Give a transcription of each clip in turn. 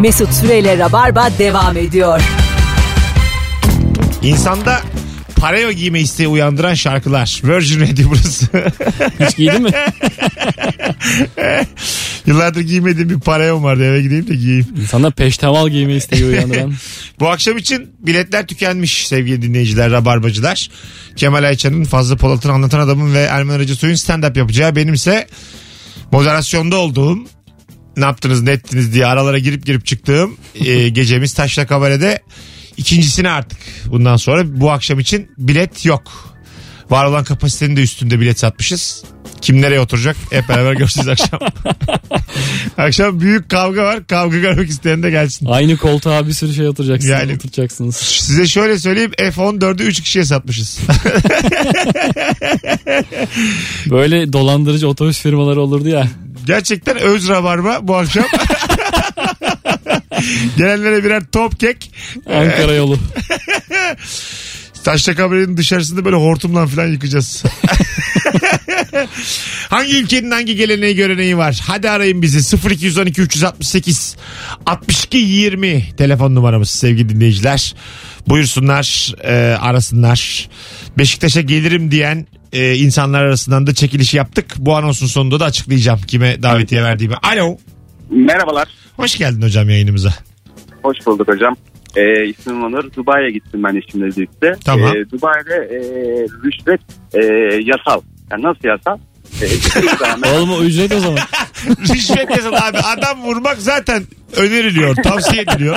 Mesut Süreyle Rabarba devam ediyor. İnsanda pareo giyme isteği uyandıran şarkılar. Virgin Radio burası. Hiç giydin mi? Yıllardır giymediğim bir pareom vardı eve gideyim de giyeyim. Sana peştemal giyme isteği uyandıran. Bu akşam için biletler tükenmiş sevgili dinleyiciler, rabarbacılar. Kemal Ayça'nın, Fazlı Polat'ın anlatan adamın ve Erman Arıcı Soy'un stand-up yapacağı benimse moderasyonda olduğum ne yaptınız ne ettiniz diye aralara girip girip çıktığım e, gecemiz Taşla Kabare'de ikincisini artık bundan sonra bu akşam için bilet yok. Var olan kapasitenin de üstünde bilet satmışız. Kim nereye oturacak hep beraber göreceğiz akşam. akşam büyük kavga var. Kavga görmek isteyen de gelsin. Aynı koltuğa bir sürü şey oturacaksınız. Yani- oturacaksınız. Size şöyle söyleyeyim F14'ü 3 kişiye satmışız. Böyle dolandırıcı otobüs firmaları olurdu ya. Gerçekten öz rabarba bu akşam. Gelenlere birer top kek. Ankara yolu. Taşla kabarenin dışarısında böyle hortumla falan yıkacağız. hangi ülkenin hangi geleneği göreneği var? Hadi arayın bizi 0212 368 62 20 telefon numaramız sevgili dinleyiciler. Buyursunlar e, arasınlar. Beşiktaş'a gelirim diyen e, insanlar arasından da çekiliş yaptık. Bu anonsun sonunda da açıklayacağım kime davetiye verdiğimi. Alo. Merhabalar. Hoş geldin hocam yayınımıza. Hoş bulduk hocam. Ee, ismim Onur. Dubai'ye gittim ben eşimle birlikte. Tamam. Ee, Dubai'de e, rüşvet e, yasal. Yani nasıl yasal? Zaman- Oğlum o ücret o zaman. Rüşvet yasal abi. Adam vurmak zaten öneriliyor, tavsiye ediliyor.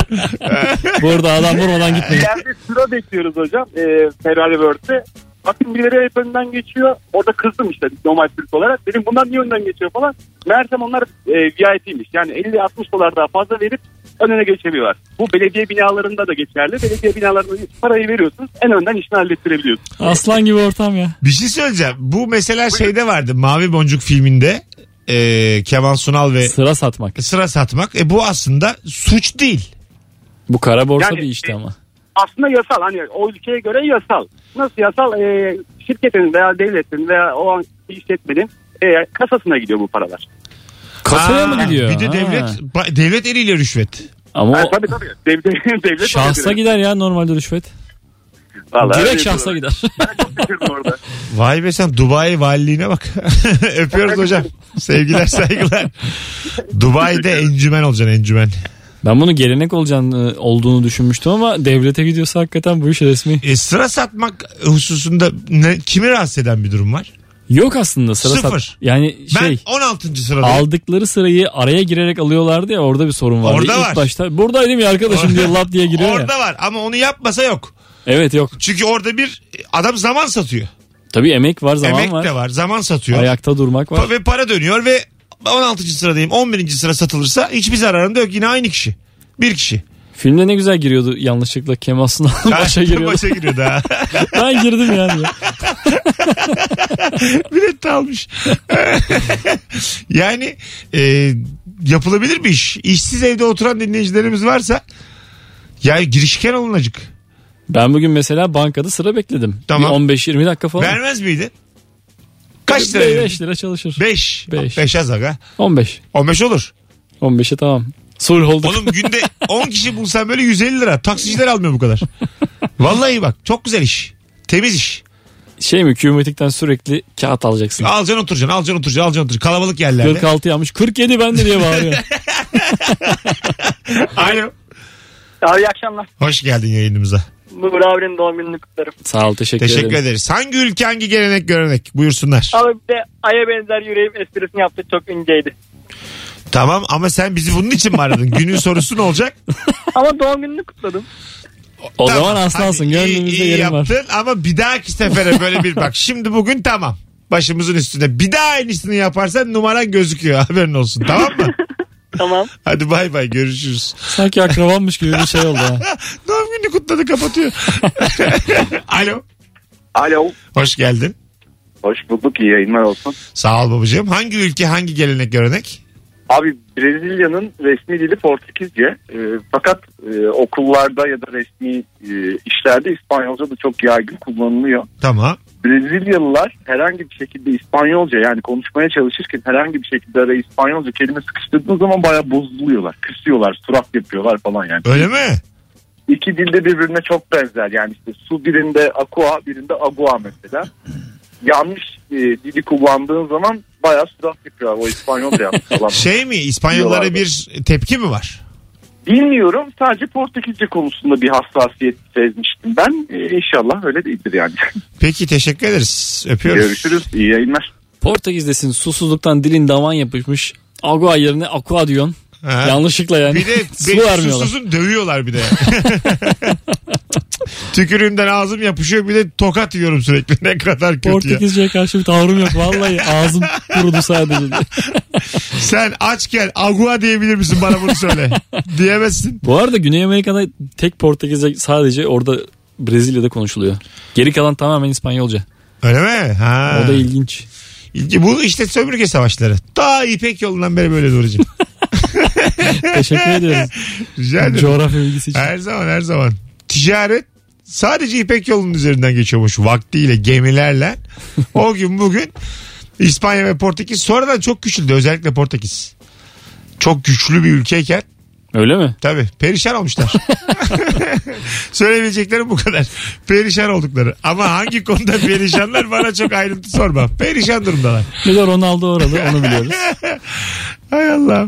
Burada adam vurmadan gitmeyin. Yerde sıra bekliyoruz hocam. E, Ferrari World'te. Bakın birileri hep önden geçiyor. Orada kızdım işte normal Türk olarak. Dedim bunlar niye önden geçiyor falan. Meğersem onlar e, VIP'miş. Yani 50-60 dolar daha fazla verip ön öne geçemiyorlar. Bu belediye binalarında da geçerli. Belediye binalarında parayı veriyorsunuz. En önden işini hallettirebiliyorsunuz. Aslan gibi ortam ya. Bir şey söyleyeceğim. Bu mesela şeyde vardı. Mavi Boncuk filminde e, Kemal Sunal ve Sıra satmak. sıra satmak. E, bu aslında suç değil. Bu kara borsa Yani- bir işte ama. Aslında yasal. Hani o ülkeye göre yasal. Nasıl yasal? Ee, şirketin veya devletin veya o an işletmenin e, kasasına gidiyor bu paralar. Kasaya mı gidiyor? Bir de Ha. devlet ba- devlet eliyle rüşvet. Ama Ha, tabii tabii. Devlet, devlet şahsa gider ya normalde rüşvet. Vallahi Direkt öyle şahsa diyorlar. gider. Ben çok şaşırdım orada. Vay be sen Dubai valiliğine bak. Öpüyoruz hocam. Sevgiler saygılar. Dubai'de encümen olacaksın encümen. Ben bunu gelenek olacağını olduğunu düşünmüştüm ama devlete gidiyorsa hakikaten bu iş resmi. E, sıra satmak hususunda ne, kimi rahatsız eden bir durum var? Yok aslında sıra sat- Sıfır. Yani Ben şey 16. sıradayım. aldıkları sırayı araya girerek alıyorlardı ya orada bir sorun vardı. Orada İlk var. başta buradaydım ya arkadaşım diye lap diye giriyor ya. Orada var ama onu yapmasa yok. Evet yok. Çünkü orada bir adam zaman satıyor. Tabii emek var zaman Emek var. de var zaman satıyor. Ayakta durmak var. Ve para dönüyor ve 16. sıradayım 11. sıra satılırsa hiçbir zararında yok yine aynı kişi. Bir kişi. Filmde ne güzel giriyordu yanlışlıkla Kemal Sunal başa giriyordu. Başa giriyordu ha. ben girdim yani. Bilet de almış. yani e, yapılabilir bir iş. İşsiz evde oturan dinleyicilerimiz varsa ya girişken olunacık. Ben bugün mesela bankada sıra bekledim. Tamam. Bir 15-20 dakika falan. Vermez miydin? Kaç lira? 5 lira çalışır. 5. Beş. 5 az aga. 15. 15 olur. 15'e tamam. Sulh olduk. Oğlum günde 10 kişi bulsan böyle 150 lira. Taksiciler almıyor bu kadar. Vallahi bak çok güzel iş. Temiz iş. Şey mi kümetikten sürekli kağıt alacaksın. Alacaksın oturacaksın, alacaksın oturacaksın, alacaksın oturacaksın. Kalabalık yerlerde. 46 yanmış 47 bende diye bağırıyor. Alo. Abi iyi akşamlar. Hoş geldin yayınımıza. Nuri abinin doğum gününü kutlarım. Sağ ol teşekkür, Teşekkür ederim. ederiz. Hangi ülke hangi gelenek görenek? Buyursunlar. Abi bir de aya benzer yüreğim esprisini yaptı çok inceydi. Tamam ama sen bizi bunun için mi aradın? Günün sorusu ne olacak? Ama doğum gününü kutladım. O Tamam, zaman aslansın hadi iyi- gönlümüzde iyi yerin var. yaptın ama bir dahaki sefere böyle bir bak. Şimdi bugün tamam. Başımızın üstünde. Bir daha aynısını yaparsan numaran gözüküyor. Haberin olsun tamam mı? Tamam. Hadi bay bay görüşürüz. Sanki akrabanmış gibi bir şey oldu ha. Doğum günü kutladı kapatıyor. Alo. Alo. Hoş geldin. Hoş bulduk. iyi yayınlar olsun. Sağ ol babacığım. Hangi ülke hangi gelenek görenek? Abi Brezilya'nın resmi dili Portekizce. Ee, fakat e, okullarda ya da resmi e, işlerde İspanyolca da çok yaygın kullanılıyor. Tamam. Brezilyalılar herhangi bir şekilde İspanyolca yani konuşmaya çalışırken herhangi bir şekilde araya İspanyolca kelime sıkıştırdığınız zaman bayağı bozuluyorlar. Kısıyorlar, surat yapıyorlar falan yani. Öyle mi? İki dilde birbirine çok benzer. Yani işte su birinde aqua birinde agua mesela. Yanlış e, dili kullandığın zaman bayağı surat yapıyor o İspanyolca yapmış falan. Şey mi İspanyollara bir tepki mi var? Bilmiyorum sadece Portekizce konusunda bir hassasiyet sezmiştim ben. E, inşallah öyle değildir yani. Peki teşekkür ederiz. Öpüyoruz. Görüşürüz iyi yayınlar. Portekiz'desin susuzluktan dilin davan yapışmış. Agua yerine aqua diyorsun. Ha. Yanlışlıkla yani. Bir de Su be- vermiyorlar. susuzun dövüyorlar bir de. Tükürüğümden ağzım yapışıyor bir de tokat yiyorum sürekli. Ne kadar kötü ya. Portekizce'ye karşı bir tavrım yok. Vallahi ağzım kurudu sadece. Sen açken agua diyebilir misin bana bunu söyle. Diyemezsin. Bu arada Güney Amerika'da tek Portekizce sadece orada Brezilya'da konuşuluyor. Geri kalan tamamen İspanyolca. Öyle mi? Ha. O da ilginç. İlgi- Bu işte sömürge savaşları. Ta İpek yolundan beri böyle Nuri'cim. Teşekkür ediyoruz. Rica ederim. Coğrafya bilgisi için. Her zaman her zaman. Ticaret sadece İpek yolunun üzerinden geçiyormuş vaktiyle gemilerle. o gün bugün İspanya ve Portekiz sonradan çok küçüldü özellikle Portekiz. Çok güçlü bir ülkeyken Öyle mi? tabii perişan olmuşlar. Söyleyebileceklerim bu kadar. Perişan oldukları. Ama hangi konuda perişanlar bana çok ayrıntı sorma. Perişan durumdalar. Bir de Ronaldo oralı onu biliyoruz. Hay Allah.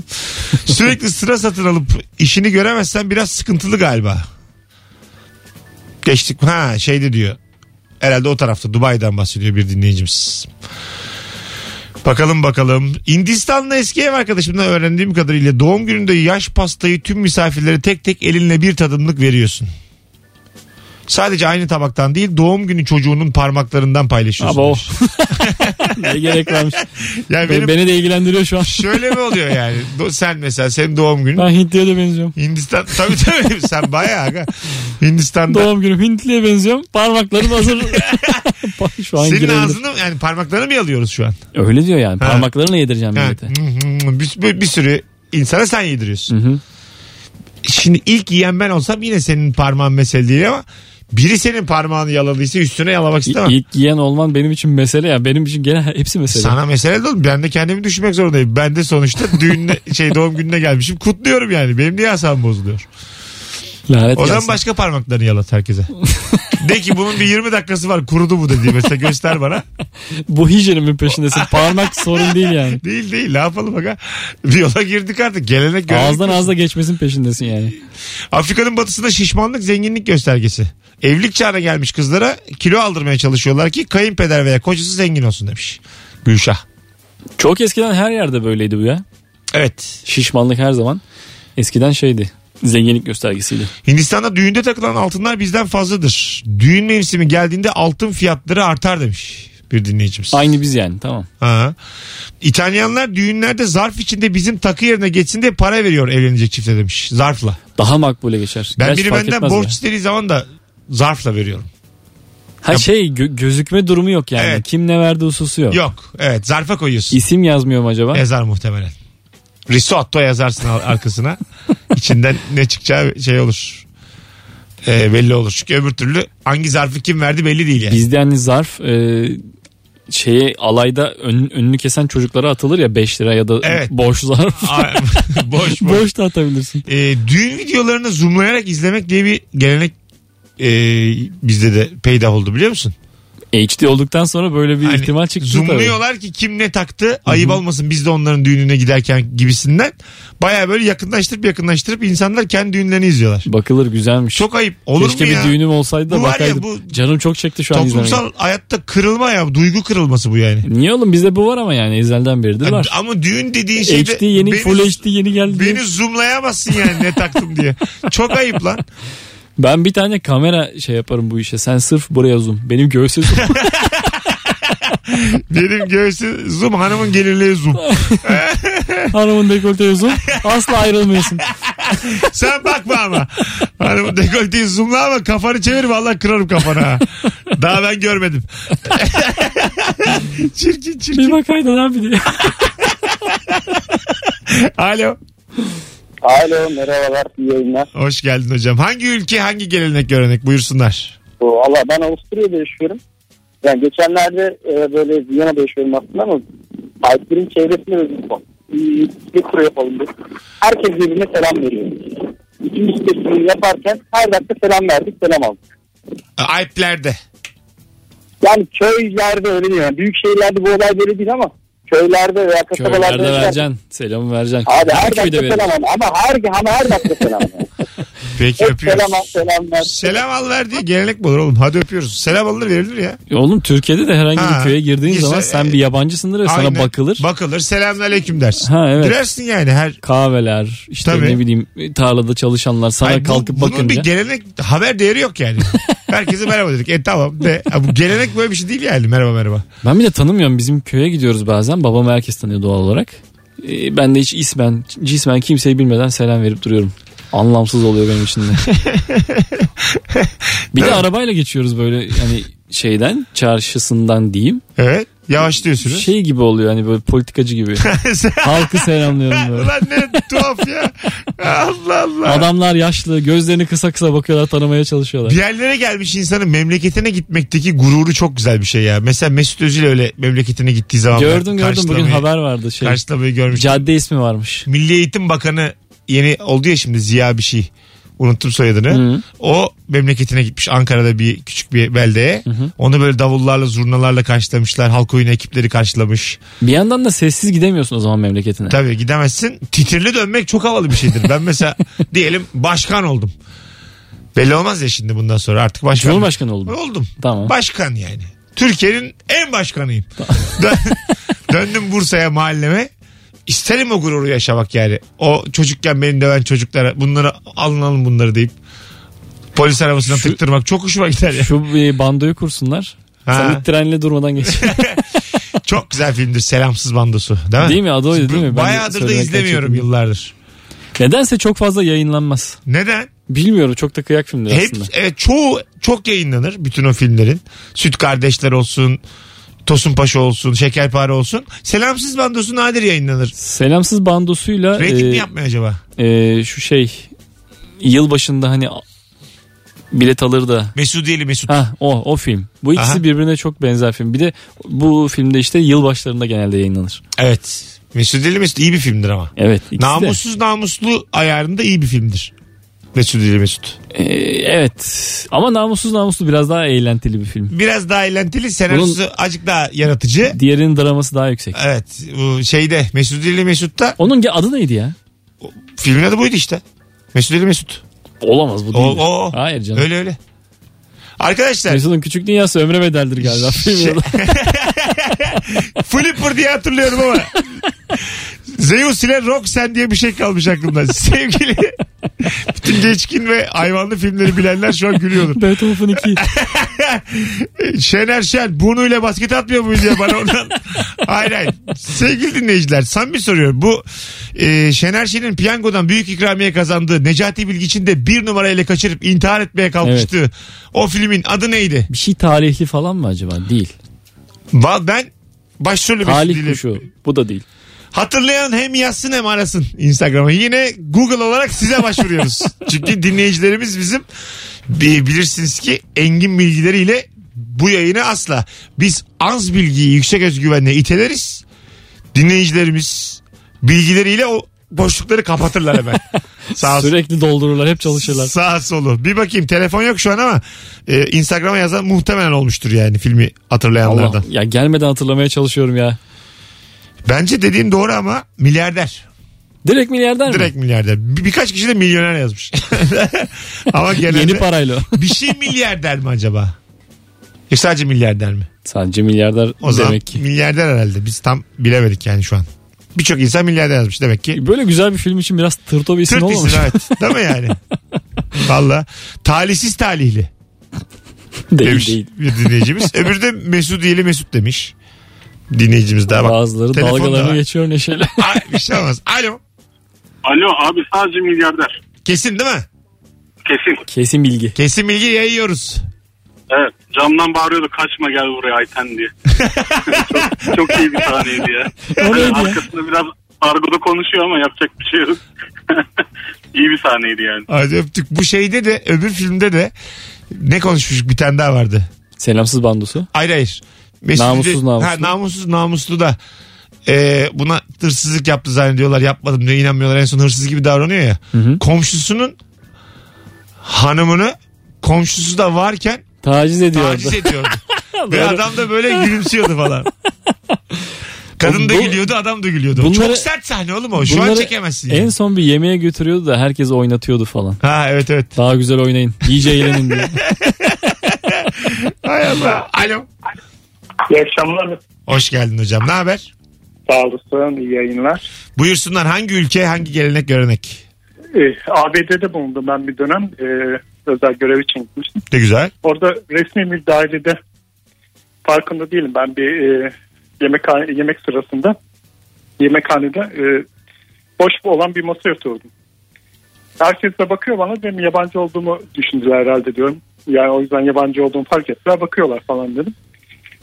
Sürekli sıra satın alıp işini göremezsen biraz sıkıntılı galiba. Geçtik. Ha şeyde diyor. Herhalde o tarafta Dubai'den bahsediyor bir dinleyicimiz. Bakalım bakalım. Hindistanlı eski ev arkadaşımdan öğrendiğim kadarıyla doğum gününde yaş pastayı tüm misafirlere tek tek elinle bir tadımlık veriyorsun. Sadece aynı tabaktan değil doğum günü çocuğunun parmaklarından paylaşıyorsun. Abo. ne gerek varmış. Yani Be- benim Beni de ilgilendiriyor şu an. şöyle mi oluyor yani? Do- Sen mesela senin doğum günün Ben Hintli'ye de benziyorum. Hindistan tabii tabii sen bayağı aga. Hindistan'da Doğum günüm Hintli'ye benziyorum. Parmaklarım hazır. şu an senin girebilir. ağzını yani parmaklarını mı yalıyoruz şu an? Öyle diyor yani. Ha. Parmaklarını yedireceğim Ha, millete. bir, bir, bir sürü insana sen yediriyorsun. Hı hı. Şimdi ilk yiyen ben olsam yine senin parmağın mesele değil ama biri senin parmağını yaladıysa üstüne yalamak istemem. İlk yiyen olman benim için mesele ya. Benim için gene hepsi mesele. Sana mesele de oğlum. Ben de kendimi düşünmek zorundayım. Ben de sonuçta düğününe, şey doğum gününe gelmişim. Kutluyorum yani. Benim niye asabım bozuluyor? Lanet O zaman gelsin. başka parmaklarını yalat herkese. de ki bunun bir 20 dakikası var kurudu bu dedi. Mesela göster bana. Bu hijyenimin peşindesin. Parmak sorun değil yani. Değil değil ne yapalım ha. Bir yola girdik artık. Gelenek görenek. Ağızdan ağza geçmesin peşindesin yani. Afrika'nın batısında şişmanlık zenginlik göstergesi. Evlilik çağına gelmiş kızlara kilo aldırmaya çalışıyorlar ki kayınpeder veya kocası zengin olsun demiş. Gülşah. Çok eskiden her yerde böyleydi bu ya. Evet. Şişmanlık her zaman. Eskiden şeydi. Zenginlik göstergesiydi. Hindistan'da düğünde takılan altınlar bizden fazladır. Düğün mevsimi geldiğinde altın fiyatları artar demiş bir dinleyicimiz. Aynı biz yani tamam. Ha. İtalyanlar düğünlerde zarf içinde bizim takı yerine geçsin diye para veriyor evlenecek çifte demiş. Zarfla. Daha makbule geçer. Ben Gerçi biri benden borç ya. istediği zaman da zarfla veriyorum. Ha şey gö- gözükme durumu yok yani. Evet. Kim ne verdi hususu yok. Yok. Evet zarfa koyuyorsun. İsim yazmıyor mu acaba? Yazar muhtemelen. Risotto yazarsın arkasına. İçinden ne çıkacağı şey olur. Ee, belli olur. Çünkü öbür türlü hangi zarfı kim verdi belli değil yani. Bizde hani zarf e, şeye alayda ön, önünü kesen çocuklara atılır ya 5 lira ya da Evet. boş zarf. Boş boş. boş da atabilirsin. Ee, düğün videolarını zoomlayarak izlemek diye bir gelenek e, bizde de peydah oldu biliyor musun? HD olduktan sonra böyle bir Hani ihtimal çıktı tabii. Zoomluyorlar ki kim ne taktı ayıp olmasın biz de onların düğününe giderken gibisinden. Baya böyle yakınlaştırıp yakınlaştırıp insanlar kendi düğünlerini izliyorlar. Bakılır güzelmiş. Çok ayıp. Olur Keşke mu ya? bir düğünüm olsaydı da Bu var ya, bakaydım. bu Canım çok çekti şu an izlemeye. Toplumsal hayatta kırılma ya. Duygu kırılması bu yani. Niye oğlum bizde bu var ama yani ezelden beridir var. Ama düğün dediğin şeyde HD yeni beni, full HD yeni geldi. diye. beni zoomlayamazsın yani ne taktım diye. Çok ayıp lan. Ben bir tane kamera şey yaparım bu işe. Sen sırf buraya zoom. Benim göğsü zoom. Benim göğsü zoom hanımın gelirliği zoom. Hanımın dekolteye zoom. Asla ayrılmıyorsun. Sen bakma ama. Hanımın dekolteyi zoomla ama kafanı çevir vallahi kırarım kafanı ha. Daha ben görmedim. çirkin Bir çirkin. bakaydın abi diye. Alo. Alo merhabalar iyi yayınlar. Hoş geldin hocam. Hangi ülke hangi gelenek görenek buyursunlar. Valla ben Avusturya'da yaşıyorum. Yani geçenlerde e, böyle Viyana'da yaşıyorum aslında ama Alplerin çevresinde bir bisiklet turu yapalım dedik. Herkes birbirine selam veriyor. Bütün turunu yaparken her dakika selam verdik selam aldık. Alplerde. Yani köylerde öyle değil. Yani büyük şehirlerde bu olay böyle değil ama köylerde veya kasabalarda Köylerde vereceksin. Selamı vereceksin. Abi her Her dakika selam al. Ama her, ama her dakika selam al. Peki Hep öpüyoruz. selam al selam ver. Selam al ver diye gelenek mi olur oğlum? Hadi öpüyoruz. Selam alınır verilir ya. Oğlum Türkiye'de de herhangi Ha, bir köye girdiğin güzel. zaman sen bir yabancısındır ve sana Aynen. bakılır. Bakılır. Selamünaleyküm dersin. Ha, evet. Girersin yani her Kahveler, işte Tabii. ne bileyim tarlada çalışanlar sana Hayır, bu- kalkıp bunun bakınca. bir gelenek haber değeri yok yani. Herkese merhaba dedik. E tamam de. Bu gelenek böyle bir şey değil yani. Merhaba merhaba. Ben bir de tanımıyorum. Bizim köye gidiyoruz bazen. Babam herkes tanıyor doğal olarak. Ee, ben de hiç ismen, cismen kimseyi bilmeden selam verip duruyorum. Anlamsız oluyor benim için de. bir de arabayla geçiyoruz böyle hani şeyden çarşısından diyeyim. Evet. Yavaşlıyorsunuz. Şey gibi oluyor hani böyle politikacı gibi. Halkı selamlıyorum böyle. Ulan ne tuhaf ya. Allah Allah. Adamlar yaşlı gözlerini kısa kısa bakıyorlar tanımaya çalışıyorlar. Bir yerlere gelmiş insanın memleketine gitmekteki gururu çok güzel bir şey ya. Mesela Mesut Özil öyle memleketine gittiği zaman. Gördüm gördüm bugün haber vardı şey. Karşılamayı görmüş. Cadde ismi varmış. Milli Eğitim Bakanı yeni oldu ya şimdi Ziya bir şey. Unuttum soyadını. Hı. O memleketine gitmiş Ankara'da bir küçük bir beldeye. Onu böyle davullarla zurnalarla karşılamışlar. Halk oyunu ekipleri karşılamış. Bir yandan da sessiz gidemiyorsun o zaman memleketine. Tabii gidemezsin. Titirli dönmek çok havalı bir şeydir. Ben mesela diyelim başkan oldum. Belli olmaz ya şimdi bundan sonra artık başkan. Cumhurbaşkanı oldun. Oldum. Tamam. Başkan yani. Türkiye'nin en başkanıyım. Dön- Döndüm Bursa'ya mahalleme. İsterim o gururu yaşamak yani. O çocukken beni döven çocuklara bunları alın alın bunları deyip polis arabasına Şu- tıktırmak çok hoşuma gider ya. Şu bir bandoyu kursunlar. Ha. Sen ilk trenle durmadan geç. Çok güzel filmdir Selamsız Bandosu. Değil mi? Değil mi? Adı oydu değil mi? Ben de Bayağıdır da söylemekten izlemiyorum çekindim. yıllardır. Nedense çok fazla yayınlanmaz. Neden? Bilmiyorum çok da kıyak filmdir Hep aslında. evet çoğu çok yayınlanır bütün o filmlerin. Süt Kardeşler olsun, Tosun Paşa olsun, Şekerpare olsun. Selamsız Bandosu nadir yayınlanır. Selamsız bandosuyla Rating e, mi yapmıyor acaba? e, şu şey yıl başında hani bilet alır da Mesudiyeli Mesut. Ha o o film. Bu ikisi Aha. birbirine çok benzer film. Bir de bu filmde işte yılbaşlarında genelde yayınlanır. Evet. Mesudiyeli Mesut iyi bir filmdir ama. Evet. ikisi de. Namussuz namuslu ayarında iyi bir filmdir. Mesudiyeli Mesut. Ee, evet. Ama namussuz namuslu biraz daha eğlentili bir film. Biraz daha eğlenceli, senaryosu azıcık daha yaratıcı. Diğerinin draması daha yüksek. Evet. Bu şeyde Mesudiyeli Mesut'ta Onun adı neydi ya? filmin adı buydu işte. Mesudiyeli Mesut. Olamaz bu O, değil. o. Hayır canım. Öyle öyle. Arkadaşlar Mesut'un küçük dünyası ömre bedeldir galiba. Şey-. Flipper diye hatırlıyorum ama. Zeus ile Roxanne diye bir şey kalmış aklımda. Sevgili bütün geçkin ve hayvanlı filmleri bilenler şu an gülüyordur. Beethoven 2. Şener Şen burnuyla basket atmıyor muyuz ya bana oradan? hayır hayır. Sevgili dinleyiciler samimi soruyorum. Bu e, Şener Şen'in piyangodan büyük ikramiye kazandığı Necati Bilgiç'in de bir numarayla kaçırıp intihar etmeye kalkıştığı o filmin adı neydi? Bir şey tarihli falan mı acaba? Değil. Ben başrolü Talih kuşu. Bu da değil. Hatırlayan hem yazsın hem arasın Instagram'a. Yine Google olarak size başvuruyoruz. Çünkü dinleyicilerimiz bizim bi- bilirsiniz ki engin bilgileriyle bu yayını asla. Biz az bilgiyi yüksek özgüvenle iteleriz. Dinleyicilerimiz bilgileriyle o boşlukları kapatırlar hemen. Sağ. Sürekli doldururlar. Hep çalışırlar. Sağ solu. Bir bakayım telefon yok şu an ama e, Instagram'a yazan muhtemelen olmuştur yani filmi hatırlayanlardan. Allah. Ya gelmeden hatırlamaya çalışıyorum ya. Bence dediğim doğru ama milyarder. Direkt milyarder mi? Direkt milyarder. Bir, birkaç kişi de milyoner yazmış. Ama genelde Yeni parayla. bir şey milyarder mi acaba? Yok sadece milyarder mi? Sadece milyarder O zaman demek ki. milyarder herhalde. Biz tam bilemedik yani şu an. Birçok insan milyarder yazmış demek ki. Böyle güzel bir film için biraz tırto bir isim Tırt olmamış. isim evet. Değil mi yani? Valla. Talihsiz talihli değil demiş değil. bir dinleyicimiz. Öbürü de Mesudiyeli Mesut demiş. Dinleyicimiz daha bak. Bazıları dalgalarını var. geçiyor neşeyle. Ay, bir şey olmaz. Alo. Alo abi sadece milyarder. Kesin değil mi? Kesin. Kesin bilgi. Kesin bilgi yayıyoruz. Evet camdan bağırıyordu kaçma gel buraya Ayten diye. çok, çok iyi bir sahneydi ya. O neydi ya? Arkasında biraz argoda konuşuyor ama yapacak bir şey yok. iyi bir sahneydi yani. Hadi öptük. Bu şeyde de öbür filmde de ne konuşmuştuk bir tane daha vardı. Selamsız bandosu. Hayır hayır. Mesut Namussuz, namuslu. Ha, namussuz namuslu da e, buna hırsızlık yaptı zannediyorlar yapmadım diyor inanmıyorlar en son hırsız gibi davranıyor ya. hı. Komşusunun hanımını komşusu da varken Taciz ediyordu. taciz ediyordu. Ve adam da böyle gülümsüyordu falan. Kadın da Bu- gülüyordu adam da gülüyordu. Bunları- Çok sert sahne oğlum o. Şu an çekemezsin. En yani. son bir yemeğe götürüyordu da herkes oynatıyordu falan. Ha evet evet. Daha güzel oynayın. İyice eğlenin diye. Hay Allah. Alo. İyi akşamlar. Hoş geldin hocam. Ne haber? Sağ olasın. İyi yayınlar. Buyursunlar hangi ülke hangi gelenek görenek? Ee, ABD'de bulundum ben bir dönem. Ee, özel görev için gitmiştim. Ne güzel. Orada resmi bir dairede farkında değilim. Ben bir e, yemek yemek sırasında yemekhanede e, boş olan bir masaya oturdum. Herkes de bakıyor bana. Benim yabancı olduğumu düşündüler herhalde diyorum. Yani o yüzden yabancı olduğumu fark ettiler. Bakıyorlar falan dedim.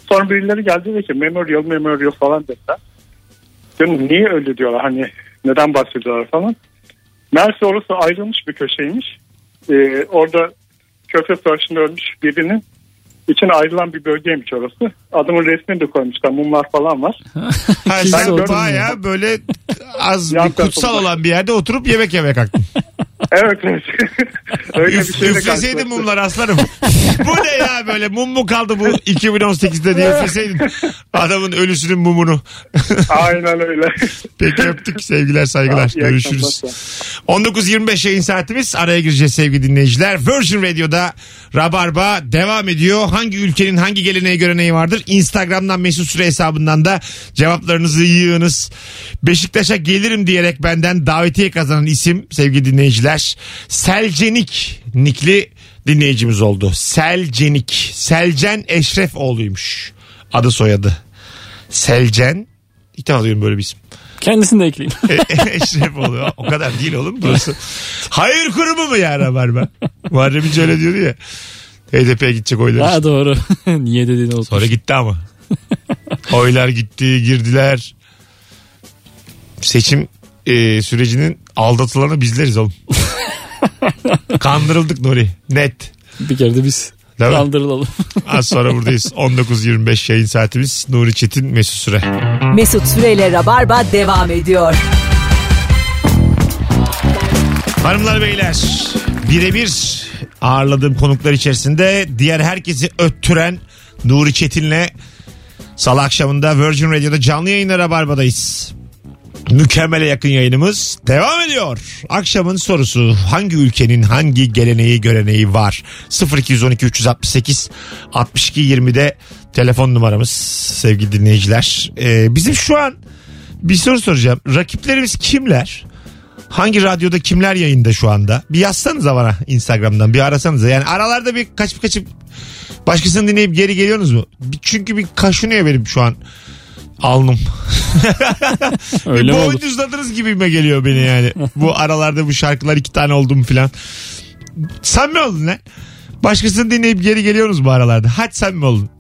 Sonra birileri geldi dedi ki memorial memorial falan dediler. Diyorum niye öyle diyorlar hani neden bahsediyorlar falan. Meğerse orası ayrılmış bir köşeymiş. Ee, orada Köfte Savaşı'nda ölmüş birinin için ayrılan bir bölgeymiş orası. Adamın resmini de koymuşlar. Mumlar falan var. Ha, sen oturmuyor. baya böyle az bir kutsal olan bir yerde oturup yemek yemek kalktın. Evet evet. Öyle bir Üf, şeyle üfleseydin karşılaştım. mumlar aslanım. bu ne ya böyle mum mu kaldı bu 2018'de diye üfleseydin adamın ölüsünün mumunu. Aynen öyle. Peki öptük sevgiler saygılar İyi görüşürüz. akşamlar. 19.25 yayın saatimiz araya gireceğiz sevgili dinleyiciler. Virgin Radio'da Rabarba devam ediyor. Hangi ülkenin hangi geleneği göreneği vardır? Instagram'dan Mesut Süre hesabından da cevaplarınızı yığınız. Beşiktaş'a gelirim diyerek benden davetiye kazanan isim sevgili dinleyiciler. Selcenik nikli dinleyicimiz oldu. Selcenik. Selcen Eşrefoğlu'ymuş. Adı soyadı. Selcen. İlk defa duyuyorum böyle bir isim. Kendisini de ekleyin. Eşref oluyor. O kadar değil oğlum burası. Hayır kurumu mu ya Rabarba? Muharrem İnce öyle diyordu ya. HDP'ye gidecek oylar ha doğru. Niye dediğini unutmuş. Sonra gitti ama. oylar gitti girdiler. Seçim e, sürecinin aldatılanı bizleriz oğlum. Kandırıldık Nuri. Net. Bir kere de biz Değil mi? kandırılalım. Az sonra buradayız. 19.25 yayın saatimiz. Nuri Çetin Mesut Süre. Mesut Süreyle Rabarba devam ediyor. Hanımlar beyler birebir ağırladığım konuklar içerisinde diğer herkesi öttüren Nuri Çetin'le salı akşamında Virgin Radio'da canlı yayınlara Rabarba'dayız. Mükemmele yakın yayınımız devam ediyor. Akşamın sorusu hangi ülkenin hangi geleneği göreneği var? 0212 368 62 20'de telefon numaramız sevgili dinleyiciler. Ee, bizim şu an bir soru soracağım. Rakiplerimiz kimler? Hangi radyoda kimler yayında şu anda? Bir yazsanıza bana Instagram'dan bir arasanıza. Yani aralarda bir kaçıp kaçıp başkasını dinleyip geri geliyorsunuz mu? Çünkü bir kaşınıyor benim şu an alnım. Öyle mi olur? boynuzladınız gibime geliyor beni yani. bu aralarda bu şarkılar iki tane oldu mu filan. Sen mi oldun lan? Başkasını dinleyip geri geliyorsunuz bu aralarda. Hadi sen mi oldun?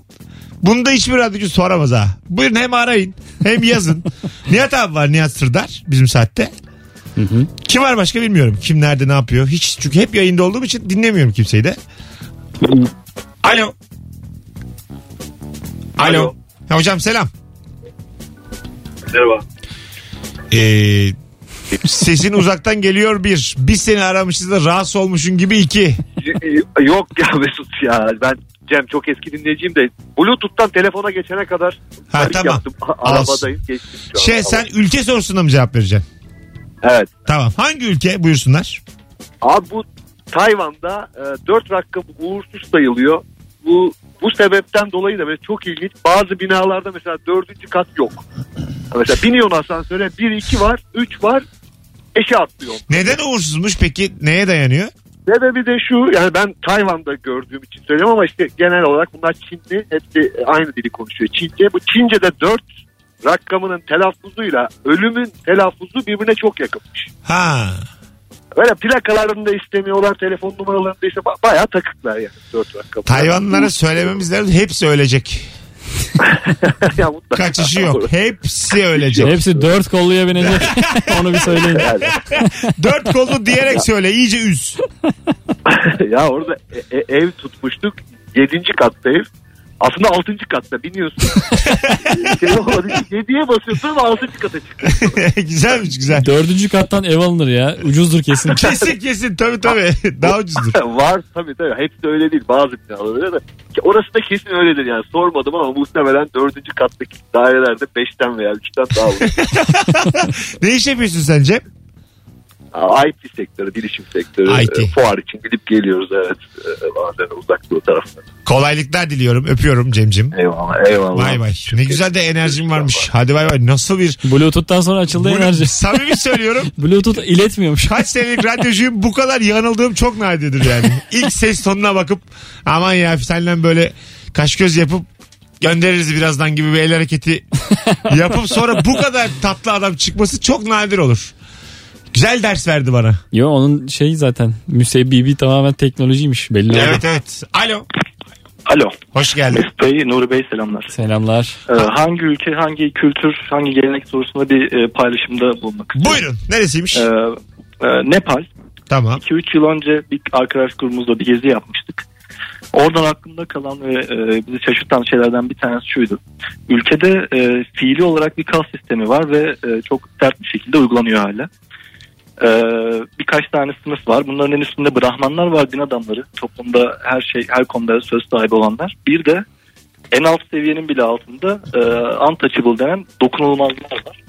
Bunu da hiçbir radyocu soramaz ha. Buyurun hem arayın hem yazın. Nihat abi var Nihat Sırdar bizim saatte. Kim var başka bilmiyorum. Kim nerede ne yapıyor. Hiç çünkü hep yayında olduğum için dinlemiyorum kimseyi de. Alo. Alo. Alo. Ha, hocam selam. Merhaba. Ee, sesin uzaktan geliyor bir. Biz seni aramışız da rahatsız olmuşsun gibi iki. Yok ya Mesut ya ben Cem çok eski dinleyiciyim de Bluetooth'tan telefona geçene kadar Ha, tamam. yaptım. Arabadayım geçtim şu an. Şey sen ülke sorusuna mı cevap vereceksin? Evet. Tamam. Hangi ülke buyursunlar? Abi bu Tayvan'da e, 4 rakam uğursuz sayılıyor. Bu bu sebepten dolayı da böyle çok ilginç. Bazı binalarda mesela dördüncü kat yok. Mesela biniyorsun asansöre 1 2 var 3 var eşe atlıyor. Neden uğursuzmuş peki? Neye dayanıyor? Sebebi de şu yani ben Tayvan'da gördüğüm için söylüyorum ama işte genel olarak bunlar Çinli hepsi aynı dili konuşuyor Çince. Bu Çince'de 4 rakamının telaffuzuyla ölümün telaffuzu birbirine çok yakınmış. Ha. Böyle plakalarını da istemiyorlar telefon numaralarını da işte ba- bayağı takıklar yani 4 rakam. Tayvanlılara söylememiz lazım. Hepsi ölecek. ya mutlaka. Kaçışı yok. Hepsi ölecek. Hepsi dört kolluya binecek. Onu bir söyleyin. Dört kollu diyerek söyle. iyice üz. ya orada e- e- ev tutmuştuk 7. katta ev. Aslında 6. katta biniyorsun. şey olmadı. 7'ye basıyorsun ama 6. kata çıkıyorsun. Güzelmiş güzel. Dördüncü kattan ev alınır ya. Ucuzdur kesin. Kesin kesin tabii tabii. Daha ucuzdur. Var tabii tabii. Hepsi öyle değil. Bazı binalar öyle de. Ki Orası da kesin öyledir yani. Sormadım ama muhtemelen 4. kattaki dairelerde 5'ten veya 3'ten daha olur. Ne iş yapıyorsun sen Cem? IT sektörü, bilişim sektörü. IT. e, Fuar için gidip geliyoruz evet. E, Bazen uzak doğu tarafına. Kolaylıklar diliyorum. Öpüyorum Cem'cim. Eyvallah eyvallah. Bay bay. Ne güzel de enerjim varmış. Hadi bay bay. Nasıl bir... Bluetooth'tan sonra açıldı Bunu enerji. samimi söylüyorum. Bluetooth iletmiyormuş. Kaç senelik radyocuyum bu kadar yanıldığım çok nadirdir yani. İlk ses tonuna bakıp aman ya senden böyle kaş göz yapıp göndeririz birazdan gibi bir el hareketi yapıp sonra bu kadar tatlı adam çıkması çok nadir olur. Güzel ders verdi bana. Yo onun şey zaten müsebbibi tamamen teknolojiymiş belli oldu. Evet evet. Alo. Alo. Hoş geldin. Mesut Bey, Nuri Bey selamlar. Selamlar. Ee, hangi ülke, hangi kültür, hangi gelenek sorusunda bir e, paylaşımda bulunmak istiyorum. Buyurun. Neresiymiş? Ee, e, Nepal. Tamam. 2-3 yıl önce bir arkadaş grubumuzla bir gezi yapmıştık. Oradan aklımda kalan ve e, bizi şaşırtan şeylerden bir tanesi şuydu. Ülkede e, fiili olarak bir kas sistemi var ve e, çok sert bir şekilde uygulanıyor hala. E, birkaç tane sınıf var. Bunların en üstünde Brahmanlar var, din adamları. Toplumda her şey, her konuda söz sahibi olanlar. Bir de en alt seviyenin bile altında e, untouchable denen dokunulmazlar var.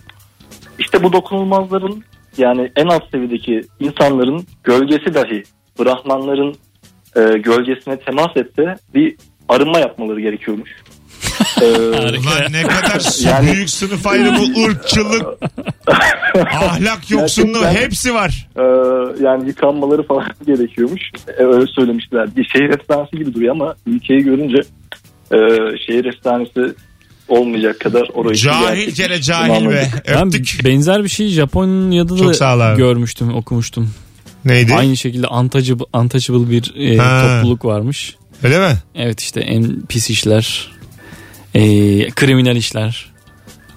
İşte bu dokunulmazların yani en alt seviyedeki insanların gölgesi dahi Brahmanların e, gölgesine temas etse bir arınma yapmaları gerekiyormuş. Ee, Ulan ne kadar Yani- büyük sınıf ayrımı, ırkçılık, ahlak yoksunluğu Gerçekten- hepsi var. e, yani yıkanmaları falan gerekiyormuş. E, öyle söylemişler. Bir şehir efsanesi gibi duruyor ama ülkeyi görünce e, şehir efsanesi olmayacak kadar orayı cahil Bunu be. anladık. Ben Öptük. benzer bir şey Japonya'da Çok sağ ol da abi. görmüştüm, okumuştum. Neydi? Aynı şekilde untouchable, untouchable bir e, Ha. topluluk varmış. Öyle mi? Evet işte en pis işler, e, kriminal işler.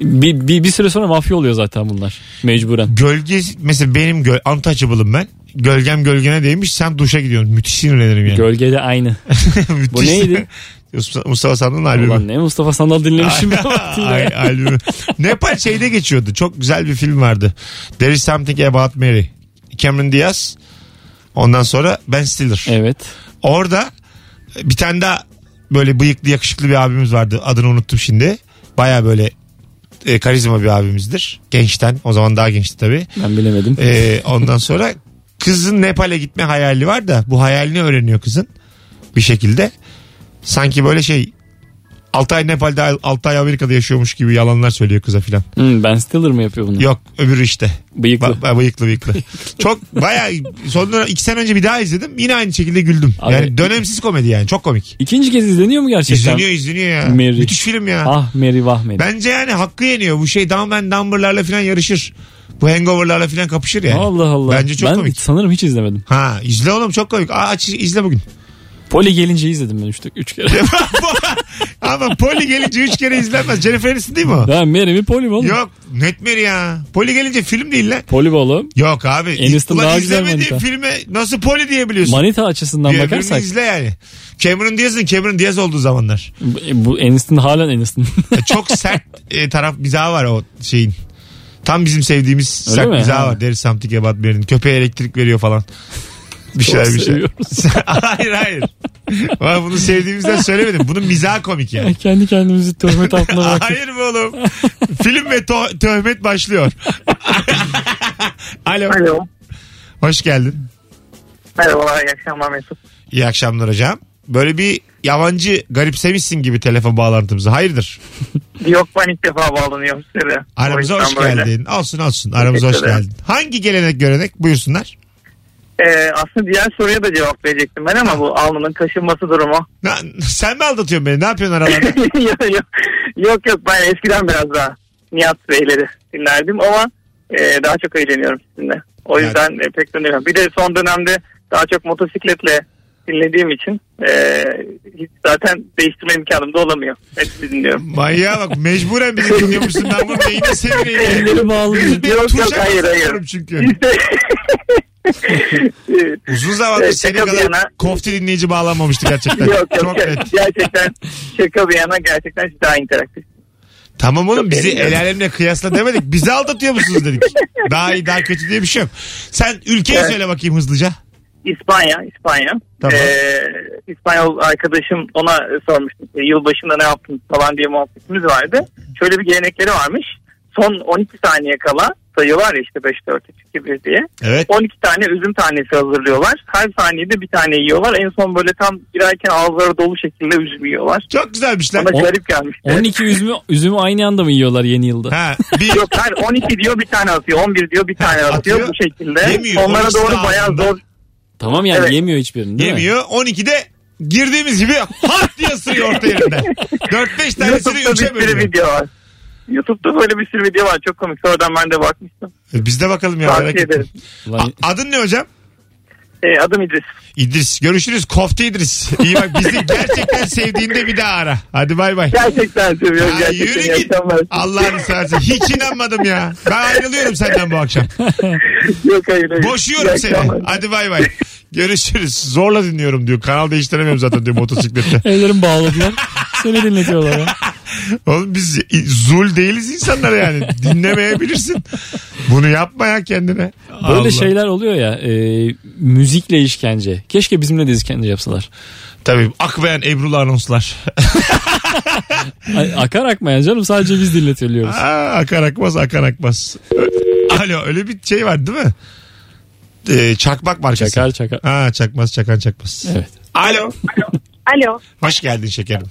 Bir, bir, bir süre sonra mafya oluyor zaten bunlar. Mecburen. Gölge mesela benim göl, untouchable'ım ben. Gölgem gölgene değmiş sen duşa gidiyorsun. Müthiş sinirlenirim yani. Gölgede aynı. Bu neydi? Mustafa, Mustafa Sandal'ın albümü. Ulan ne Mustafa Sandal dinlemişim ya. Ay, albümü. Nepal şeyde geçiyordu. Çok güzel bir film vardı. There is something about Mary. Cameron Diaz. Ondan sonra Ben Stiller. evet. Orada bir tane daha böyle bıyıklı yakışıklı bir abimiz vardı. Adını unuttum şimdi. Baya böyle e, karizma bir abimizdir. Gençten. O zaman daha gençti tabii. Ben bilemedim. Ee, ondan sonra kızın Nepal'e gitme hayali var da bu hayalini öğreniyor kızın bir şekilde. Sanki böyle şey 6 ay Nepal'de 6 ay Amerika'da yaşıyormuş gibi yalanlar söylüyor kıza filan. Hmm, ben Stiller mı yapıyor bunu? Yok öbürü işte. Bıyıklı. Ba- ba- bıyıklı bıyıklı. Çok baya son dönem 2 sene önce bir daha izledim. Yine aynı şekilde güldüm. Abi- yani dönemsiz komedi yani çok komik. İkinci kez izleniyor mu gerçekten? İzleniyor izleniyor ya. Mary. Müthiş film ya. Ah Mary vah Mary. Bence yani hakkı yeniyor. Bu şey Dumb and Dumber'larla filan yarışır. Bu hangover'larla filan kapışır yani. Allah Allah. Bence çok ben komik. sanırım hiç izlemedim. Ha izle oğlum çok komik. Aa, aç izle bugün. Poli gelince izledim ben üç, üç kere. Ama Poli gelince üç kere izlenmez. Jennifer Aniston değil mi o? ben Mary mi Poli mi oğlum? Yok net Mary ya. Poli gelince film değil lan. Poli mi oğlum? Yok abi. Aniston Ulan daha güzel manita. filme nasıl Poli diyebiliyorsun? Manita açısından öbürünü bakarsak. izle yani. Cameron Diaz'ın Cameron Diaz olduğu zamanlar. Bu, bu Aniston halen Aniston. E, Çok sert e, taraf mizahı var o şeyin. Tam bizim sevdiğimiz Öyle sert mi? mizahı var. There is something about Mary'nin. Köpeğe elektrik veriyor falan. Bir şeyler bir şey. seviyoruz. hayır hayır. Ama bunu sevdiğimizden söylemedim. Bunun mizahı komik yani. Kendi kendimizi töhmet altına bıraktık. Hayır mı oğlum? Film ve to- töhmet başlıyor. Alo. Alo. Hoş geldin. Merhabalar iyi akşamlar Mesut. İyi akşamlar hocam. Böyle bir yabancı garipsemişsin gibi telefon bağlantımızı. Hayırdır? Yok ben ilk defa bağlanıyorum size. Aramıza hoş geldin. Olsun olsun. Aramıza hoş geldin. Hangi gelenek görenek buyursunlar? Ee, aslında diğer soruya da cevap verecektim ben ama bu alnının kaşınması durumu. Na- sen mi aldatıyorsun beni? Ne yapıyorsun aralarda? yok, yok, yok yok ben eskiden biraz daha Nihat Beyleri dinlerdim ama e, daha çok eğleniyorum sizinle. O Yani- yüzden e, pek dinlemiyorum. Bir de son dönemde daha çok motosikletle dinlediğim için e, hiç zaten değiştirme imkanım da olamıyor. Hepsi dinliyorum. Manyağa bak mecburen bizi dinliyormuşsun. Ben bunu neyine sevineyim. Elleri bağlı. Bir Yok, yok, hayır, hayır. çünkü. İşte Uzun zamandır Evet, senin kadar yana- kofti dinleyici bağlanmamıştı gerçekten. yok yok Çok net. gerçekten şaka bir yana gerçekten daha interaktif. Tamam oğlum Çok bizi el alemle kıyasla demedik. Bizi aldatıyor musunuz dedik. Daha iyi daha kötü diye bir şey yok. Sen ülkeyi Evet. söyle bakayım hızlıca. İspanya, İspanya. Tamam. Ee, İspanyol arkadaşım ona sormuştum. E, yılbaşında ne yaptın falan diye muhabbetimiz vardı. Şöyle bir gelenekleri varmış. Son 12 saniye kala sayı var ya işte 5, 4, 3, 2, 1 diye. Evet. 12 tane üzüm tanesi hazırlıyorlar. Her saniyede bir tane yiyorlar. En son böyle tam girerken ağızları dolu şekilde üzüm yiyorlar. Çok güzelmiş lan. Bana O- garip gelmişti. 12 üzümü, üzümü aynı anda mı yiyorlar yeni yılda? Ha, bir Yok hayır 12 diyor bir tane atıyor. 11 diyor bir tane atıyor, Atıyor, bu şekilde. yemiyor. Onlara 12'si doğru bayağı ağzında. zor. Tamam yani Evet. yemiyor hiçbirini değil mi? yemiyor. 12'de girdiğimiz gibi hat diye ısırıyor orta yerinden. 4-5 tanesini YouTube'da 3'e bir sürü bölüyor. video var. YouTube'da böyle bir sürü video var. Çok komik. Sonradan ben de bakmıştım. E, Biz de bakalım ya. merak Tavsiye ettim. ederim. Ulan, A- Adın ne hocam? Ee, adım İdris. İdris. Görüşürüz. Kofte İdris. İyi bak bizi gerçekten sevdiğinde bir daha ara. Hadi bay bay. Gerçekten seviyorum. Ya gerçekten. yürü İyi git. akşamlar. Allah'ını seversen. Hiç inanmadım ya. Ben ayrılıyorum senden bu akşam. Yok hayır. hayır. Boşuyorum İyi seni. akşamlar. Hadi bay bay. Görüşürüz. Zorla dinliyorum diyor. Kanal değiştiremiyorum zaten diyor motosiklette. ellerim bağladılar. Seni dinletiyorlar ya. Oğlum biz zul değiliz insanlar yani. Dinlemeyebilirsin. Bunu yapma ya kendine. Böyle Allah. şeyler oluyor ya e, müzikle işkence. Keşke bizimle de işkence yapsalar. Tabii akmayan Ebrulu anonslar. Akar akmayan canım sadece biz dinletiyoruz. Aa, akar akmaz akar akmaz. Alo öyle bir şey var değil mi? Ee, çakmak markası. Çakar çakar. Ha, çakmaz çakan çakmaz. Evet. Alo. Alo. Hoş geldin şekerim.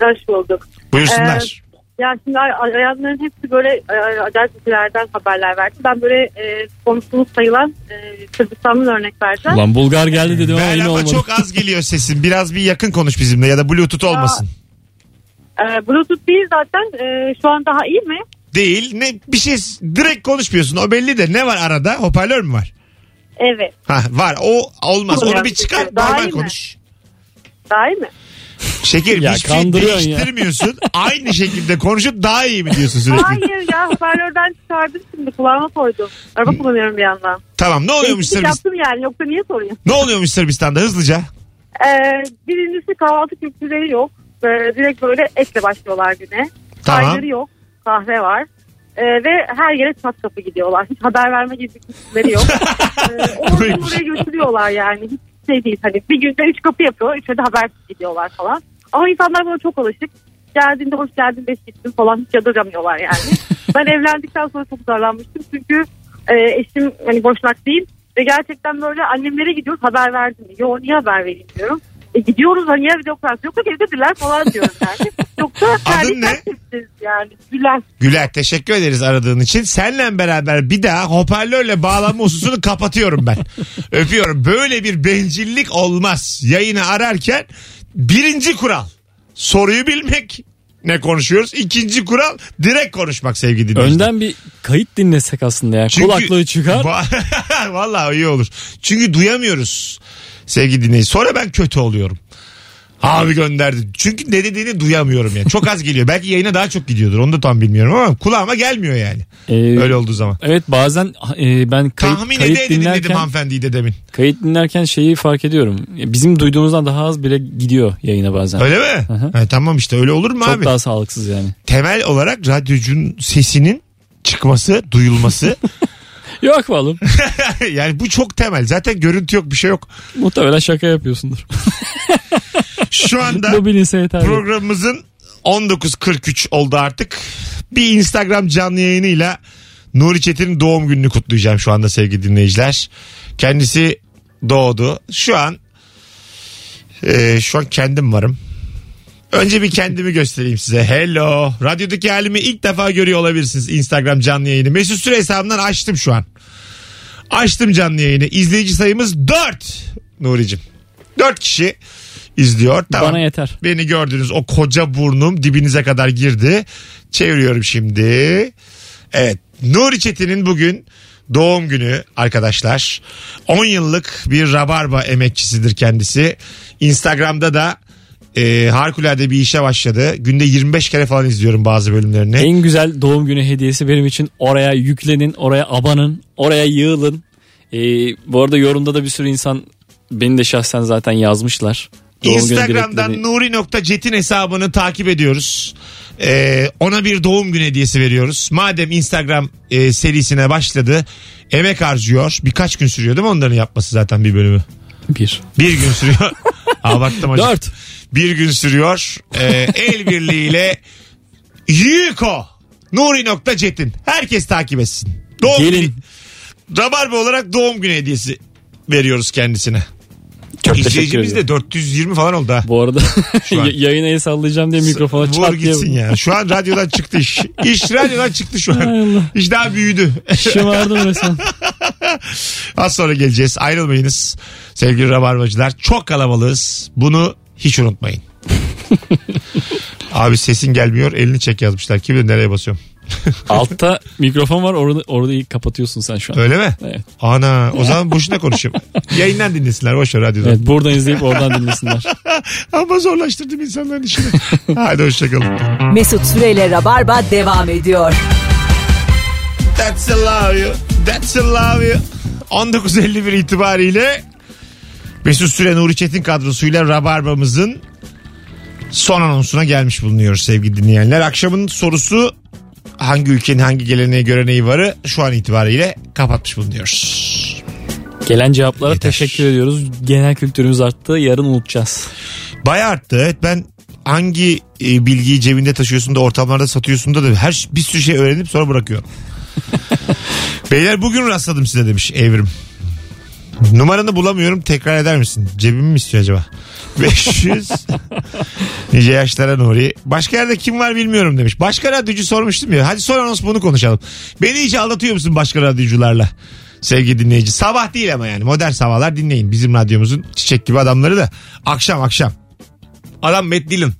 Hoş bulduk. Buyursunlar. Ya şimdi ay- hayatların hepsi böyle e, acayip ülkelerden haberler verdi. Ben böyle e, konuştuğumuz sayılan e, Sırbistan'dan örnek vereceğim. Ulan Bulgar geldi dedim ama yine olmadı. çok az geliyor sesin. Biraz bir yakın konuş bizimle ya da bluetooth olmasın. E, Bluetooth değil zaten. E, şu an daha iyi mi? Değil. Ne bir şey direkt konuşmuyorsun. O belli de. Ne var arada? Hoparlör mü var? Evet. Ha var. O olmaz. Onu bir çıkar. Daha iyi Normal mi? konuş. Daha iyi mi? Şekerim Ya hiçbir şey kandırıyorsun ya. değiştirmiyorsun. Aynı şekilde konuşup daha iyi mi diyorsun sürekli? Hayır ya hoparlörden çıkardım şimdi kulağıma koydum. Araba kullanıyorum bir yandan. Tamam ne oluyormuş Değişiklik Sırbistan? yaptım yani yoksa niye sorayım? Ne oluyormuş Sırbistan'da hızlıca? E, birincisi kahvaltı kültürleri yok. E, direkt böyle etle başlıyorlar güne. Tamam. Çayları yok. Kahve var. Ee, ve her yere çat kapı gidiyorlar. Hiç haber verme gibi bir kültürleri yok. ee, oradan oraya götürüyorlar yani. Hiç şey değil. Hani bir günde üç kapı yapıyor. Üçe de habersiz gidiyorlar falan. Ama insanlar buna çok alışık. Geldiğinde hoş geldin beş gittin falan hiç yadırgamıyorlar yani. ben evlendikten sonra çok zorlanmıştım. Çünkü e, eşim hani boşnak değil. Ve gerçekten böyle annemlere gidiyoruz haber verdin mi? Yo niye haber vereyim diyorum. E gidiyoruz hani ya video konferans yok da evdedirler falan diyorum yani. Yoksa Adın ne? yani. Gülen. Güler teşekkür ederiz aradığın için. Seninle beraber bir daha hoparlörle bağlanma hususunu kapatıyorum ben. Öpüyorum. Böyle bir bencillik olmaz. Yayını ararken birinci kural soruyu bilmek. Ne konuşuyoruz? İkinci kural direkt konuşmak sevgili dinleyiciler. Önden bir kayıt dinlesek aslında ya. Çünkü- Kulaklığı çıkar. Va- Vallahi iyi olur. Çünkü duyamıyoruz sevgili dinleyici. Sonra ben kötü oluyorum. Abi gönderdi. Çünkü ne dediğini duyamıyorum yani. Çok az geliyor. Belki yayına daha çok gidiyordur. Onu da tam bilmiyorum ama kulağıma gelmiyor yani. Ee, Öyle olduğu zaman. Evet bazen e, ben kayıt, Tahmin kayıt ede ede dinledim dinlerken hanımefendiyi de demin. kayıt dinlerken şeyi fark ediyorum. Bizim duyduğumuzdan daha az bile gidiyor yayına bazen. Öyle mi? Hı hı. Ha, tamam işte öyle olur mu Çok abi? daha sağlıksız yani. Temel olarak radyocunun sesinin çıkması, duyulması. Yok be oğlum. yani bu çok temel. Zaten görüntü yok bir şey yok. Muhtemelen şaka yapıyorsundur. Şu anda Bu bilinse yeterli. Programımızın 19.43 oldu artık. Bir Instagram canlı yayınıyla Nuri Çetin'in doğum gününü kutlayacağım şu anda sevgili dinleyiciler. Kendisi doğdu. Şu an e, şu an kendim varım. Önce bir kendimi göstereyim size. Hello. Radyodaki halimi ilk defa görüyor olabilirsiniz Instagram canlı yayını. Mesut Süre hesabından açtım şu an. Açtım canlı yayını. İzleyici sayımız 4. Nuri'cim. 4 kişi izliyor. Tamam. Bana yeter. Beni gördünüz o koca burnum dibinize kadar girdi. Çeviriyorum şimdi. Evet Nuri Çetin'in bugün doğum günü arkadaşlar. 10 yıllık bir rabarba emekçisidir kendisi. Instagram'da da e, harikulade bir işe başladı. Günde 25 kere falan izliyorum bazı bölümlerini. En güzel doğum günü hediyesi benim için oraya yüklenin, oraya abanın, oraya yığılın. Ee, bu arada yorumda da bir sürü insan beni de şahsen zaten yazmışlar. Doğum Instagram'dan nuri.cetin hesabını takip ediyoruz. Ee, ona bir doğum günü hediyesi veriyoruz. Madem Instagram e, serisine başladı. Emek harcıyor. Birkaç gün sürüyor değil mi onların yapması zaten bir bölümü? Bir. Bir gün sürüyor. Abarttım hocam. Dört. Bir gün sürüyor. Ee, el birliğiyle Yuko Nuri.cetin. Herkes takip etsin. Doğum Gelin. günü. Rabarba olarak doğum günü hediyesi veriyoruz kendisine. Çok İzleyicimiz de ederim. 420 falan oldu ha. Bu arada Şu an- yayına el sallayacağım diye mikrofona çat diye gitsin ya. Şu an radyodan çıktı iş. İş radyodan çıktı şu an. İş daha büyüdü. şımardım resmen. Az sonra geleceğiz. Ayrılmayınız. Sevgili Rabarbacılar. Çok kalabalığız. Bunu hiç unutmayın. Abi sesin gelmiyor. Elini çek yazmışlar. Kim bilir nereye basıyorum. Altta mikrofon var orada, orada iyi kapatıyorsun sen şu an. Öyle mi? Evet. Ana o zaman boşuna konuşayım. Yayından dinlesinler. Boş ver radyodan. Evet buradan izleyip oradan dinlesinler. Ama zorlaştırdım insanların işini. Hadi hoşçakalın. Mesut Süreyle Rabarba devam ediyor. That's a love you. That's a love you. 19.51 itibariyle Mesut Süre Nuri Çetin kadrosuyla Rabarba'mızın son anonsuna gelmiş bulunuyoruz sevgili dinleyenler. Akşamın sorusu hangi ülkenin hangi geleneği göreneği varı şu an itibariyle kapatmış bulunuyoruz. Gelen cevaplara Yeter. teşekkür ediyoruz. Genel kültürümüz arttı. Yarın unutacağız. Bayağı arttı. Evet ben hangi e, bilgiyi cebinde taşıyorsun da ortamlarda satıyorsun da, da her bir sürü şey öğrenip sonra bırakıyor. Beyler bugün rastladım size demiş Evrim. Numaranı bulamıyorum tekrar eder misin? Cebimi mi istiyor acaba? 500 Nice yaşlara Nuri. Başka yerde kim var bilmiyorum demiş. Başka radyocu sormuştum ya. Hadi sonra anons bunu konuşalım. Beni hiç aldatıyor musun başka radyocularla? Sevgili dinleyici. Sabah değil ama yani. Modern sabahlar dinleyin. Bizim radyomuzun çiçek gibi adamları da. Akşam akşam. Adam Matt Dillon.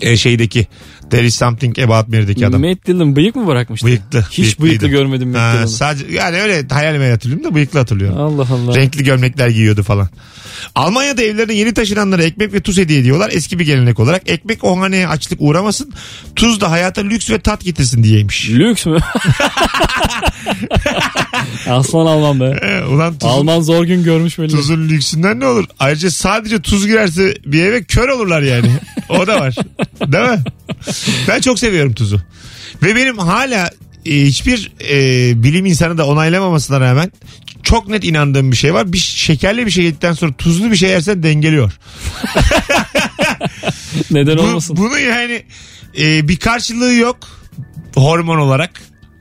E, şeydeki There is something about Mary'deki adam. Matt Dillon bıyık mı bırakmıştı? Bıyıklı. Hiç bıyıklı görmedim Matt Dillon'u. sadece yani öyle hayalime hatırlıyorum da bıyıklı hatırlıyorum. Allah Allah. Renkli gömlekler giyiyordu falan. Almanya'da evlerine yeni taşınanlara ekmek ve tuz hediye ediyorlar. Eski bir gelenek olarak. Ekmek o haneye açlık uğramasın. Tuz da hayata lüks ve tat getirsin diyeymiş. Lüks mü? Aslan Alman be. Ee, ulan tuzun, Alman zor gün görmüş belli. tuzun lüksünden ne olur? Ayrıca sadece tuz girerse bir eve kör olurlar yani. O da var. Değil mi? Ben çok seviyorum tuzu. Ve benim hala e, hiçbir e, bilim insanı da onaylamamasına rağmen çok net inandığım bir şey var. Bir şekerli bir şey yedikten sonra tuzlu bir şey yersen dengeliyor. Neden Bu- olmasın? bunu yani e, bir karşılığı yok hormon olarak.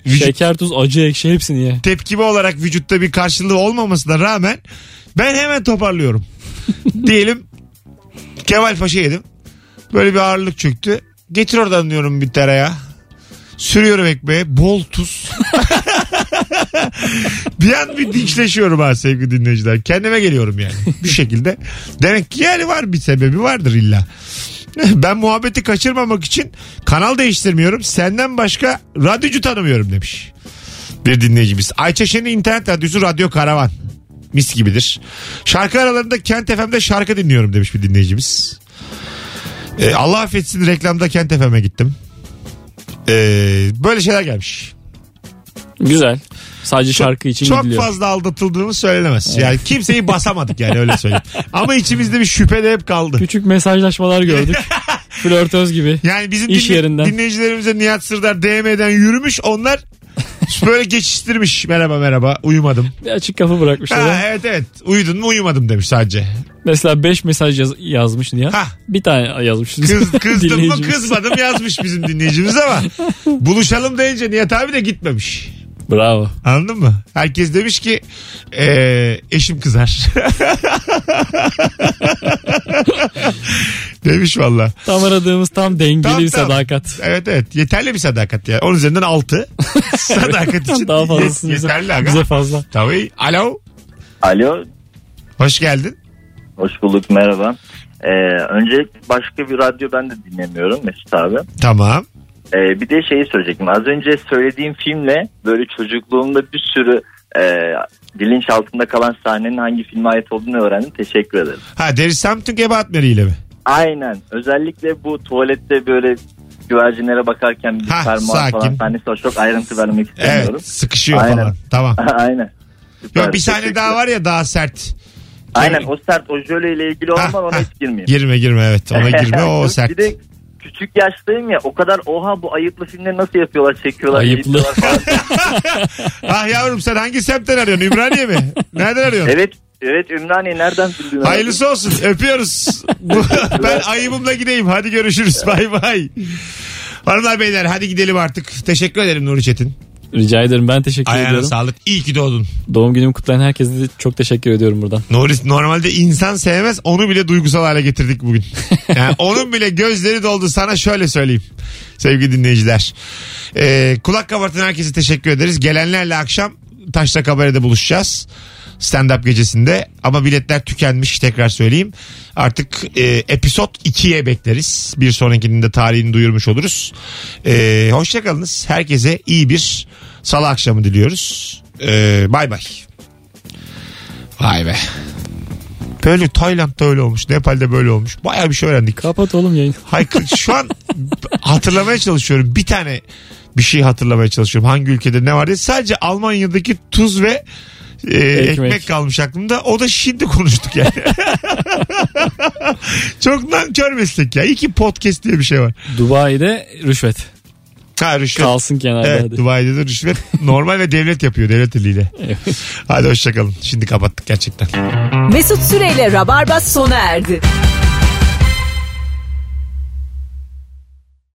Vücut Şeker, tuz, acı, ekşi hepsini ye. tepkime olarak vücutta bir karşılığı olmamasına rağmen ben hemen toparlıyorum. Diyelim Kemal Paşa yedim. Böyle bir ağırlık çöktü. Getir oradan diyorum bir tereyağı. Sürüyorum ekmeğe bol tuz. bir an bir dinçleşiyorum ha sevgili dinleyiciler. Kendime geliyorum yani bir şekilde. Demek ki yani var bir sebebi vardır illa. Ben muhabbeti kaçırmamak için kanal değiştirmiyorum. Senden başka radyocu tanımıyorum demiş. Bir dinleyicimiz. Ayça Şen'in internet radyosu Radyo Karavan. Mis gibidir. Şarkı aralarında Kent FM'de şarkı dinliyorum demiş bir dinleyicimiz. Ee, Allah affetsin reklamda Kent FM'e gittim. Ee, böyle şeyler gelmiş. Güzel. Sadece şarkı için Çok gidiliyor. fazla aldatıldığımız söylenemez. Yani kimseyi basamadık yani öyle söyleyeyim. Ama içimizde bir şüphe de hep kaldı. Küçük mesajlaşmalar gördük. Flörtöz gibi. Yani bizim İş dinle- yerinden. dinleyicilerimize Nihat Sırdar DM'den yürümüş. Onlar böyle geçiştirmiş. Merhaba merhaba uyumadım. Bir açık kapı bırakmışlar. Ha, ya. evet evet uyudun mu uyumadım demiş sadece. Mesela 5 mesaj yaz- yazmış ya. Ha. Bir tane yazmış. Kız, kızdım mı kızmadım yazmış bizim dinleyicimiz ama buluşalım deyince Nihat abi de gitmemiş. Bravo. Anladın mı? Herkes demiş ki eee, eşim kızar. demiş valla. Tam aradığımız tam dengeli Tam, bir tam. sadakat. Evet evet yeterli bir sadakat ya. Onun üzerinden 6. sadakat için Daha fazlasını bize, yeterli aga. bize fazla. Tabii. Alo. Alo, Hoş geldin. hoş bulduk merhaba. Ee, öncelikle başka bir radyo ben de dinlemiyorum Mesut abi. Tamam. Ee, bir de şeyi söyleyecektim. Az önce söylediğim filmle böyle çocukluğumda bir sürü e, bilinç altında kalan sahnenin hangi filme ait olduğunu öğrendim. Teşekkür ederim. Ha There is something about Mary ile mi? Aynen. Özellikle bu tuvalette böyle güvercinlere bakarken bir Ha, fermuar sakin. falan sahnesi var. Çok ayrıntı vermek istemiyorum. Evet sıkışıyor Aynen. falan. Tamam. Aynen. Yok, bir Teşekkür daha var ya daha sert. Aynen o sert o jöle ile ilgili olan var ona hiç girmeyeyim. Girme girme evet ona girme o sert. Bir de küçük yaştayım ya o kadar oha bu ayıplı filmleri nasıl yapıyorlar çekiyorlar. Ayıplı. ah yavrum sen hangi semtten arıyorsun Ümraniye mi? Nereden arıyorsun? evet evet Ümraniye nereden bildin? abi? Hayırlısı olsun öpüyoruz. Ben ayıbımla gideyim hadi görüşürüz bay bay. Hanımlar beyler hadi gidelim artık. Teşekkür ederim Nuri Çetin. Rica ederim ben teşekkür Ayağına ediyorum. sağlık. İyi ki doğdun. Doğum günümü kutlayan herkese de çok teşekkür ediyorum buradan. Nuri normalde insan sevmez onu bile duygusal hale getirdik bugün. Yani onun bile gözleri doldu sana şöyle söyleyeyim. Sevgili dinleyiciler. Ee, kulak kabartan herkese teşekkür ederiz. Gelenlerle akşam Taşra Kabare'de buluşacağız. Stand-up gecesinde ama biletler tükenmiş tekrar söyleyeyim. Artık e, episod 2'ye bekleriz. Bir sonrakinin de tarihini duyurmuş oluruz. E, hoşçakalınız. Herkese iyi bir salı akşamı diliyoruz. E, bay bay. Vay be. Böyle Tayland'da öyle olmuş. Nepal'de böyle olmuş. Baya bir şey öğrendik. Kapat oğlum yayını. Haykır şu an hatırlamaya çalışıyorum. Bir tane bir şey hatırlamaya çalışıyorum. Hangi ülkede ne var diye. Sadece Almanya'daki tuz ve e, ekmek. kalmış aklımda. O da şimdi konuştuk yani. Çok nankör meslek ya. İyi ki podcast diye bir şey var. Dubai'de rüşvet. Ha rüşvet. Kalsın kenarda Evet hadi. Dubai'de de rüşvet normal ve devlet yapıyor devlet eliyle. Evet. Hadi hoşçakalın. Şimdi kapattık gerçekten. Mesut Süreyle Rabarba sona erdi.